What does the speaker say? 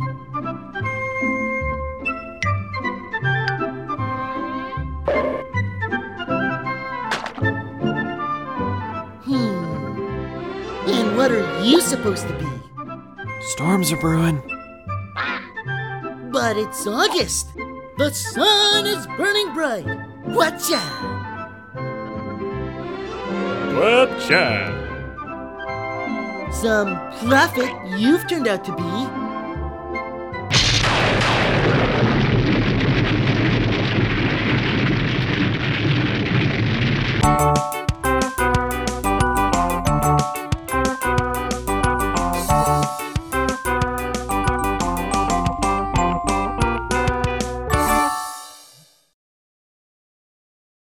Hmm. And what are you supposed to be? Storms are brewing. But it's August. The sun is burning bright. Watch out. Watch out. Some prophet you've turned out to be.